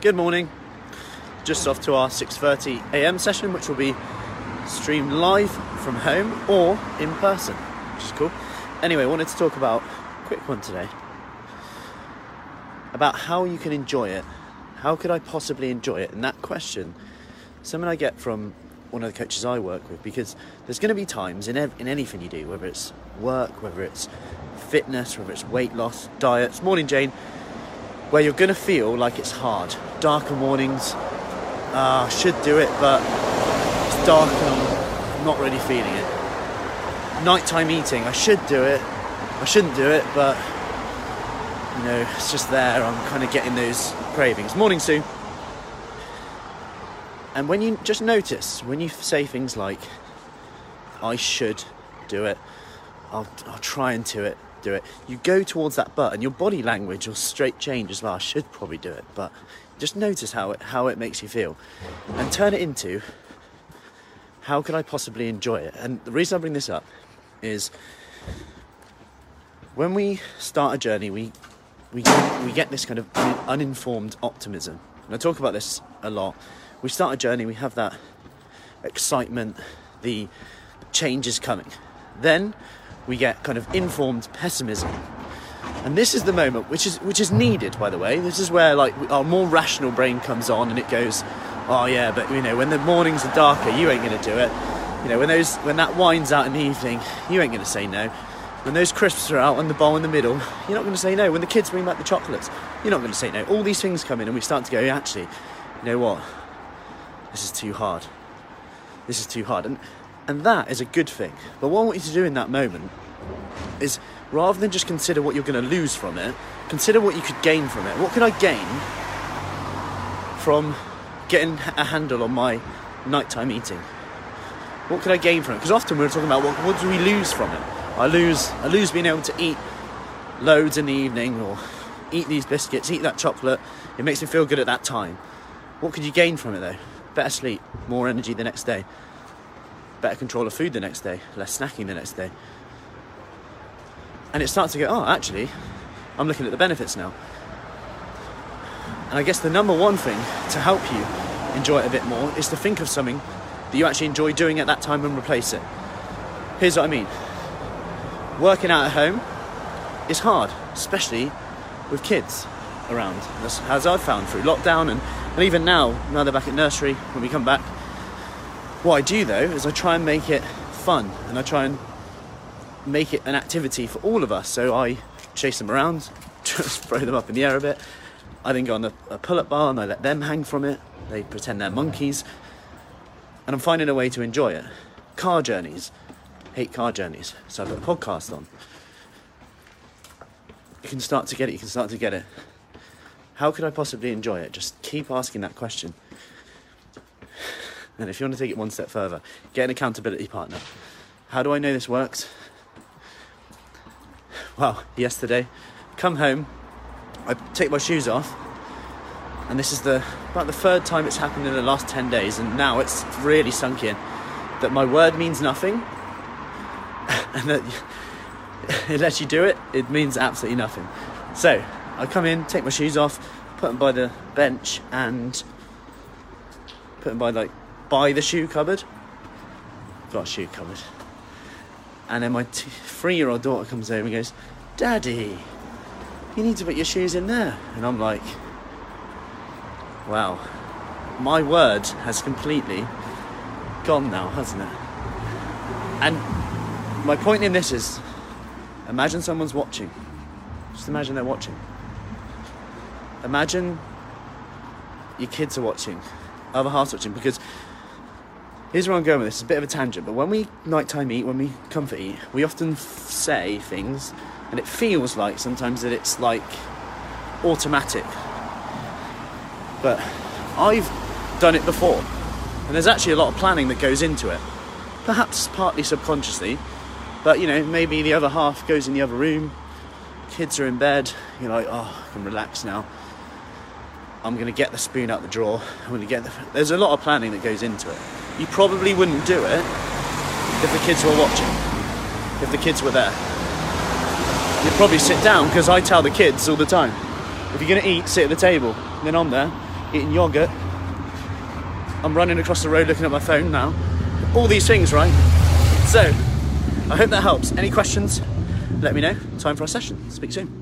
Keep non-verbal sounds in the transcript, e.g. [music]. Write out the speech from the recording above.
Good morning. Just off to our 6:30 a.m. session, which will be streamed live from home or in person, which is cool. Anyway, I wanted to talk about a quick one today about how you can enjoy it. How could I possibly enjoy it? And that question, something I get from one of the coaches I work with, because there's going to be times in ev- in anything you do, whether it's work, whether it's fitness, whether it's weight loss, diets. Morning, Jane where you're going to feel like it's hard. Darker mornings, uh, should do it, but it's dark and I'm not really feeling it. Nighttime eating, I should do it, I shouldn't do it, but you know, it's just there. I'm kind of getting those cravings. Morning, Sue. And when you just notice, when you say things like, I should do it, I'll, I'll try and do it, do it. You go towards that but, and your body language will straight change as well. I should probably do it, but just notice how it how it makes you feel, and turn it into how can I possibly enjoy it. And the reason I bring this up is when we start a journey, we we we get this kind of uninformed optimism, and I talk about this a lot. We start a journey, we have that excitement, the change is coming. Then we get kind of informed pessimism. And this is the moment which is which is needed, by the way. This is where like our more rational brain comes on and it goes, oh yeah, but you know when the mornings are darker, you ain't gonna do it. You know when those when that wine's out in the evening, you ain't gonna say no. When those crisps are out on the bowl in the middle, you're not gonna say no. When the kids bring back the chocolates, you're not gonna say no. All these things come in and we start to go, actually, you know what? This is too hard. This is too hard. And and that is a good thing. But what I want you to do in that moment is rather than just consider what you're going to lose from it, consider what you could gain from it. What could I gain from getting a handle on my nighttime eating? What could I gain from it? Because often we're talking about what, what do we lose from it? I lose, I lose being able to eat loads in the evening or eat these biscuits, eat that chocolate. It makes me feel good at that time. What could you gain from it though? Better sleep, more energy the next day, better control of food the next day, less snacking the next day. And it starts to go, oh, actually, I'm looking at the benefits now. And I guess the number one thing to help you enjoy it a bit more is to think of something that you actually enjoy doing at that time and replace it. Here's what I mean working out at home is hard, especially with kids around, as, as I've found through lockdown and, and even now, now they're back at nursery when we come back. What I do though is I try and make it fun and I try and make it an activity for all of us. So I chase them around, [laughs] just throw them up in the air a bit. I then go on a, a pull up bar and I let them hang from it. They pretend they're monkeys. And I'm finding a way to enjoy it. Car journeys. Hate car journeys. So I've got a podcast on. You can start to get it, you can start to get it. How could I possibly enjoy it? Just keep asking that question. And if you want to take it one step further, get an accountability partner. How do I know this works? Well, yesterday, come home, I take my shoes off, and this is the about the third time it's happened in the last 10 days, and now it's really sunk in that my word means nothing, [laughs] and that [laughs] unless you do it, it means absolutely nothing. So, I come in, take my shoes off, put them by the bench, and put them by like by the shoe cupboard. Got a shoe cupboard. And then my t- three-year-old daughter comes over and goes, "Daddy, you need to put your shoes in there." And I'm like, "Wow, my word has completely gone now, hasn't it?" And my point in this is, imagine someone's watching. Just imagine they're watching. Imagine your kids are watching, other half's watching, because here's where I'm going with this. It's a bit of a tangent, but when we nighttime eat, when we comfort eat, we often f- say things, and it feels like sometimes that it's like automatic. But I've done it before, and there's actually a lot of planning that goes into it. Perhaps partly subconsciously, but you know, maybe the other half goes in the other room, kids are in bed, you're like, oh, I can relax now. I'm going to get the spoon out the drawer. I'm going to get the. There's a lot of planning that goes into it. You probably wouldn't do it if the kids were watching, if the kids were there. You'd probably sit down because I tell the kids all the time if you're going to eat, sit at the table. And then I'm there. eating yogurt. I'm running across the road looking at my phone now. All these things, right? So, I hope that helps. Any questions? Let me know. Time for our session. Speak soon.